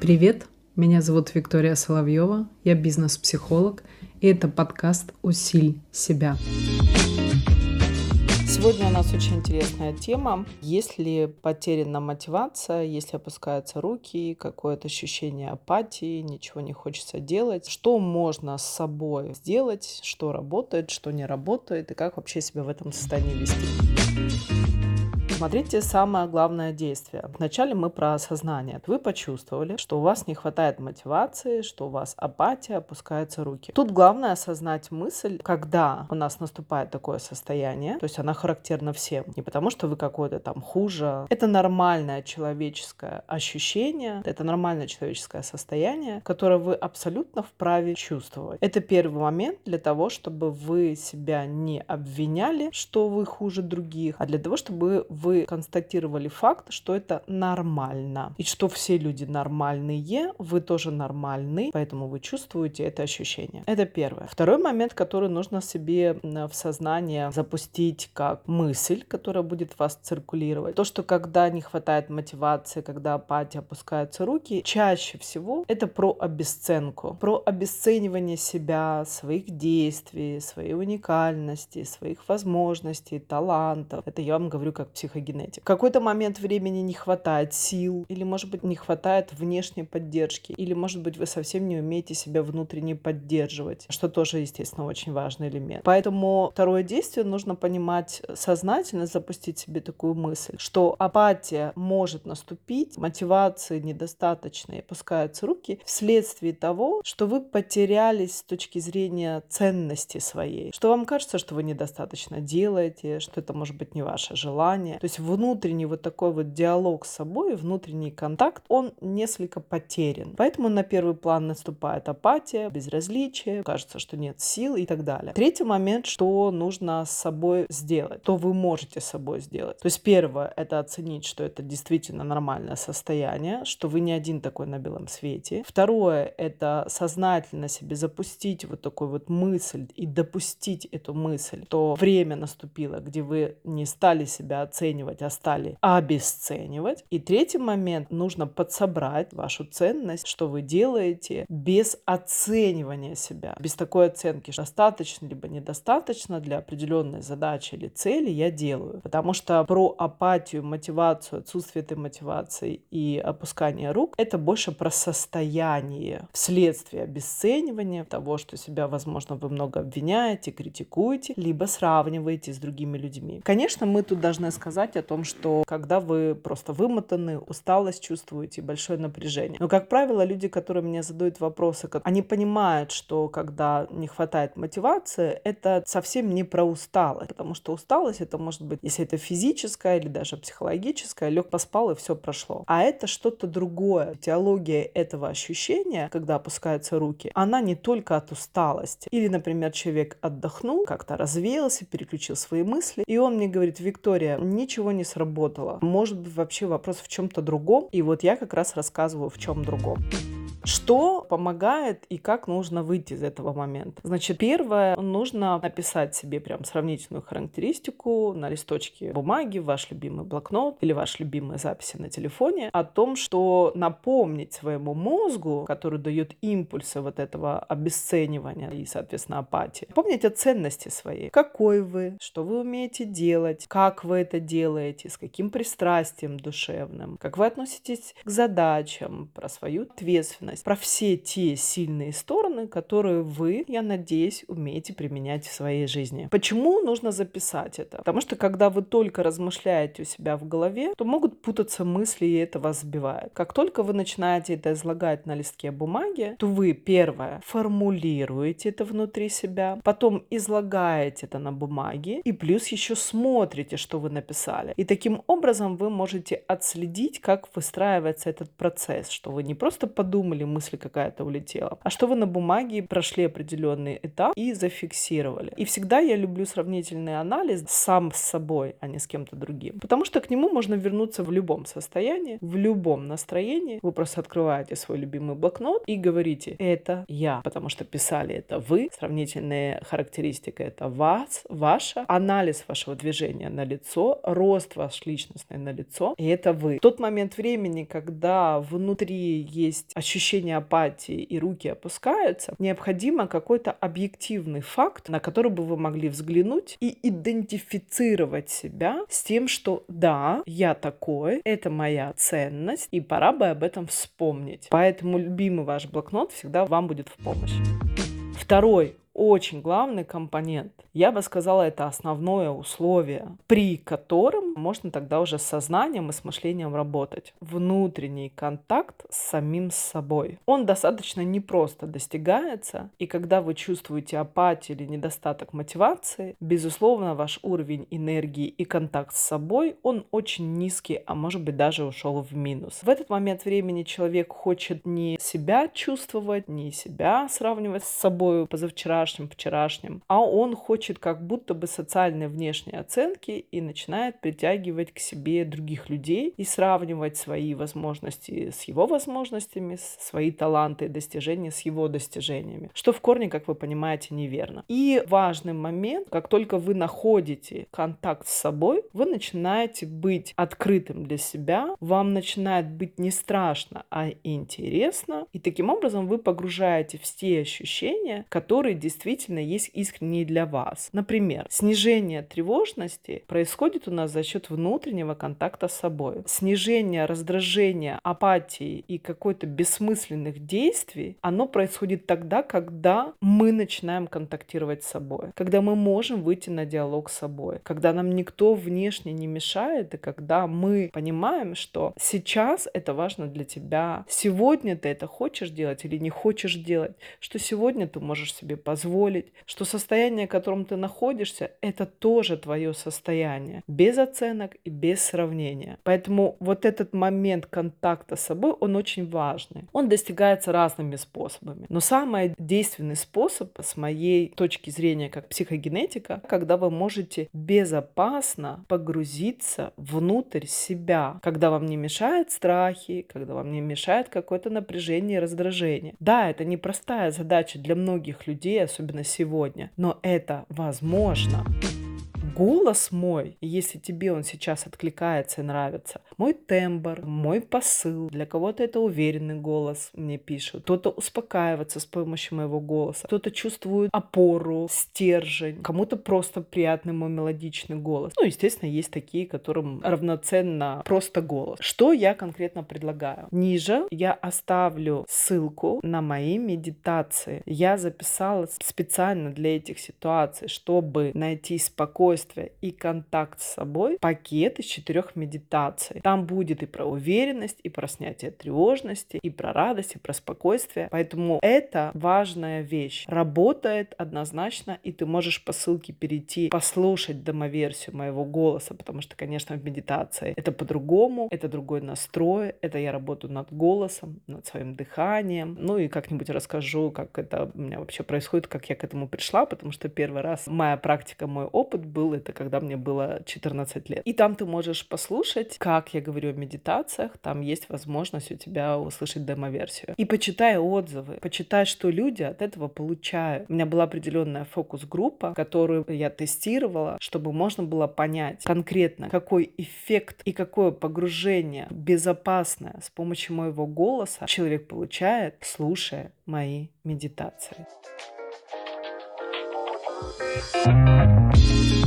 Привет, меня зовут Виктория Соловьева, я бизнес-психолог, и это подкаст «Усиль себя». Сегодня у нас очень интересная тема. Если потеряна мотивация, если опускаются руки, какое-то ощущение апатии, ничего не хочется делать, что можно с собой сделать, что работает, что не работает, и как вообще себя в этом состоянии вести. Смотрите самое главное действие. Вначале мы про осознание. Вы почувствовали, что у вас не хватает мотивации, что у вас апатия, опускаются руки. Тут главное осознать мысль, когда у нас наступает такое состояние, то есть она характерна всем. Не потому, что вы какой-то там хуже. Это нормальное человеческое ощущение, это нормальное человеческое состояние, которое вы абсолютно вправе чувствовать. Это первый момент для того, чтобы вы себя не обвиняли, что вы хуже других, а для того, чтобы вы вы констатировали факт, что это нормально. И что все люди нормальные, вы тоже нормальный, поэтому вы чувствуете это ощущение. Это первое. Второй момент, который нужно себе в сознание запустить как мысль, которая будет вас циркулировать. То, что когда не хватает мотивации, когда апатия, опускаются руки, чаще всего это про обесценку, про обесценивание себя, своих действий, своей уникальности, своих возможностей, талантов. Это я вам говорю как психолог психогенетик. В какой-то момент времени не хватает сил, или, может быть, не хватает внешней поддержки, или, может быть, вы совсем не умеете себя внутренне поддерживать, что тоже, естественно, очень важный элемент. Поэтому второе действие нужно понимать сознательно, запустить себе такую мысль, что апатия может наступить, мотивации недостаточно и опускаются руки вследствие того, что вы потерялись с точки зрения ценности своей, что вам кажется, что вы недостаточно делаете, что это может быть не ваше желание. То есть внутренний вот такой вот диалог с собой, внутренний контакт, он несколько потерян. Поэтому на первый план наступает апатия, безразличие, кажется, что нет сил и так далее. Третий момент, что нужно с собой сделать, то вы можете с собой сделать. То есть первое, это оценить, что это действительно нормальное состояние, что вы не один такой на белом свете. Второе, это сознательно себе запустить вот такую вот мысль и допустить эту мысль, то время наступило, где вы не стали себя оценивать, оценивать, а стали обесценивать. И третий момент, нужно подсобрать вашу ценность, что вы делаете без оценивания себя, без такой оценки, что достаточно либо недостаточно для определенной задачи или цели я делаю. Потому что про апатию, мотивацию, отсутствие этой мотивации и опускание рук, это больше про состояние вследствие обесценивания того, что себя, возможно, вы много обвиняете, критикуете, либо сравниваете с другими людьми. Конечно, мы тут должны сказать, сказать о том, что когда вы просто вымотаны, усталость чувствуете, большое напряжение. Но, как правило, люди, которые мне задают вопросы, они понимают, что когда не хватает мотивации, это совсем не про усталость, потому что усталость это может быть, если это физическая или даже психологическая, лег поспал и все прошло. А это что-то другое. Теология этого ощущения, когда опускаются руки, она не только от усталости. Или, например, человек отдохнул, как-то развеялся, переключил свои мысли, и он мне говорит, Виктория, не ничего не сработало. Может быть, вообще вопрос в чем-то другом. И вот я как раз рассказываю в чем другом. Что помогает и как нужно выйти из этого момента? Значит, первое, нужно написать себе прям сравнительную характеристику на листочке бумаги, ваш любимый блокнот или ваши любимые записи на телефоне о том, что напомнить своему мозгу, который дает импульсы вот этого обесценивания и, соответственно, апатии, помнить о ценности своей. Какой вы, что вы умеете делать, как вы это делаете, с каким пристрастием душевным, как вы относитесь к задачам, про свою ответственность, ответственность, про все те сильные стороны, которые вы, я надеюсь, умеете применять в своей жизни. Почему нужно записать это? Потому что когда вы только размышляете у себя в голове, то могут путаться мысли, и это вас сбивает. Как только вы начинаете это излагать на листке бумаги, то вы, первое, формулируете это внутри себя, потом излагаете это на бумаге, и плюс еще смотрите, что вы написали. И таким образом вы можете отследить, как выстраивается этот процесс, что вы не просто подумали, мысль какая-то улетела, а что вы на бумаге прошли определенный этап и зафиксировали. И всегда я люблю сравнительный анализ сам с собой, а не с кем-то другим. Потому что к нему можно вернуться в любом состоянии, в любом настроении. Вы просто открываете свой любимый блокнот и говорите, это я, потому что писали это вы, сравнительная характеристика это вас, ваша, анализ вашего движения на лицо, рост ваш личностный на лицо, и это вы. В тот момент времени, когда внутри есть ощущение апатии и руки опускаются, необходимо какой-то объективный факт, на который бы вы могли взглянуть и идентифицировать себя с тем, что да, я такой, это моя ценность, и пора бы об этом вспомнить. Поэтому любимый ваш блокнот всегда вам будет в помощь. Второй очень главный компонент. Я бы сказала, это основное условие, при котором можно тогда уже с сознанием и с мышлением работать. Внутренний контакт с самим собой. Он достаточно непросто достигается, и когда вы чувствуете апатию или недостаток мотивации, безусловно, ваш уровень энергии и контакт с собой, он очень низкий, а может быть даже ушел в минус. В этот момент времени человек хочет не себя чувствовать, не себя сравнивать с собой позавчера вчерашним, вчерашним, а он хочет как будто бы социальной внешней оценки и начинает притягивать к себе других людей и сравнивать свои возможности с его возможностями, свои таланты и достижения с его достижениями, что в корне, как вы понимаете, неверно. И важный момент, как только вы находите контакт с собой, вы начинаете быть открытым для себя, вам начинает быть не страшно, а интересно, и таким образом вы погружаете в те ощущения, которые действительно действительно есть искренние для вас. Например, снижение тревожности происходит у нас за счет внутреннего контакта с собой. Снижение раздражения, апатии и какой-то бессмысленных действий, оно происходит тогда, когда мы начинаем контактировать с собой, когда мы можем выйти на диалог с собой, когда нам никто внешне не мешает, и когда мы понимаем, что сейчас это важно для тебя, сегодня ты это хочешь делать или не хочешь делать, что сегодня ты можешь себе позволить позволить, что состояние, в котором ты находишься, это тоже твое состояние, без оценок и без сравнения. Поэтому вот этот момент контакта с собой, он очень важный. Он достигается разными способами. Но самый действенный способ, с моей точки зрения, как психогенетика, когда вы можете безопасно погрузиться внутрь себя, когда вам не мешают страхи, когда вам не мешает какое-то напряжение и раздражение. Да, это непростая задача для многих людей, особенно сегодня. Но это возможно голос мой, если тебе он сейчас откликается и нравится, мой тембр, мой посыл, для кого-то это уверенный голос, мне пишут, кто-то успокаивается с помощью моего голоса, кто-то чувствует опору, стержень, кому-то просто приятный мой мелодичный голос. Ну, естественно, есть такие, которым равноценно просто голос. Что я конкретно предлагаю? Ниже я оставлю ссылку на мои медитации. Я записала специально для этих ситуаций, чтобы найти спокойствие спокойствие и контакт с собой пакет из четырех медитаций. Там будет и про уверенность, и про снятие тревожности, и про радость, и про спокойствие. Поэтому это важная вещь. Работает однозначно, и ты можешь по ссылке перейти, послушать домоверсию моего голоса, потому что, конечно, в медитации это по-другому, это другой настрой, это я работаю над голосом, над своим дыханием. Ну и как-нибудь расскажу, как это у меня вообще происходит, как я к этому пришла, потому что первый раз моя практика, мой опыт был это когда мне было 14 лет. И там ты можешь послушать, как я говорю о медитациях, там есть возможность у тебя услышать демо-версию. И почитай отзывы, почитай, что люди от этого получают. У меня была определенная фокус-группа, которую я тестировала, чтобы можно было понять конкретно, какой эффект и какое погружение безопасное с помощью моего голоса человек получает, слушая мои медитации. thank you